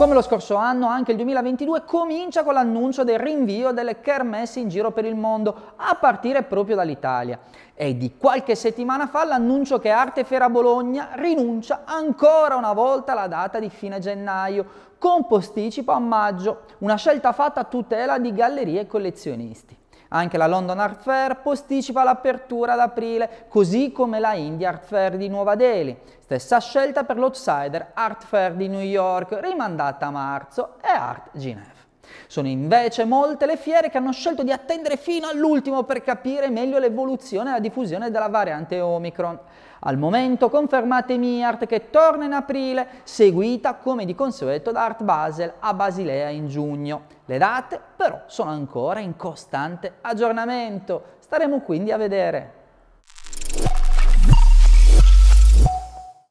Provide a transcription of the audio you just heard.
Come lo scorso anno, anche il 2022 comincia con l'annuncio del rinvio delle kermesse in giro per il mondo, a partire proprio dall'Italia. E di qualche settimana fa l'annuncio che Arte Fiera Bologna rinuncia ancora una volta alla data di fine gennaio, con posticipo a maggio, una scelta fatta a tutela di gallerie e collezionisti. Anche la London Art Fair posticipa l'apertura ad aprile, così come la India Art Fair di Nuova Delhi. Stessa scelta per l'Outsider Art Fair di New York, rimandata a marzo, e Art Genève. Sono invece molte le fiere che hanno scelto di attendere fino all'ultimo per capire meglio l'evoluzione e la diffusione della variante Omicron. Al momento confermatemi Art che torna in aprile, seguita come di consueto da Art Basel a Basilea in giugno. Le date però sono ancora in costante aggiornamento, staremo quindi a vedere.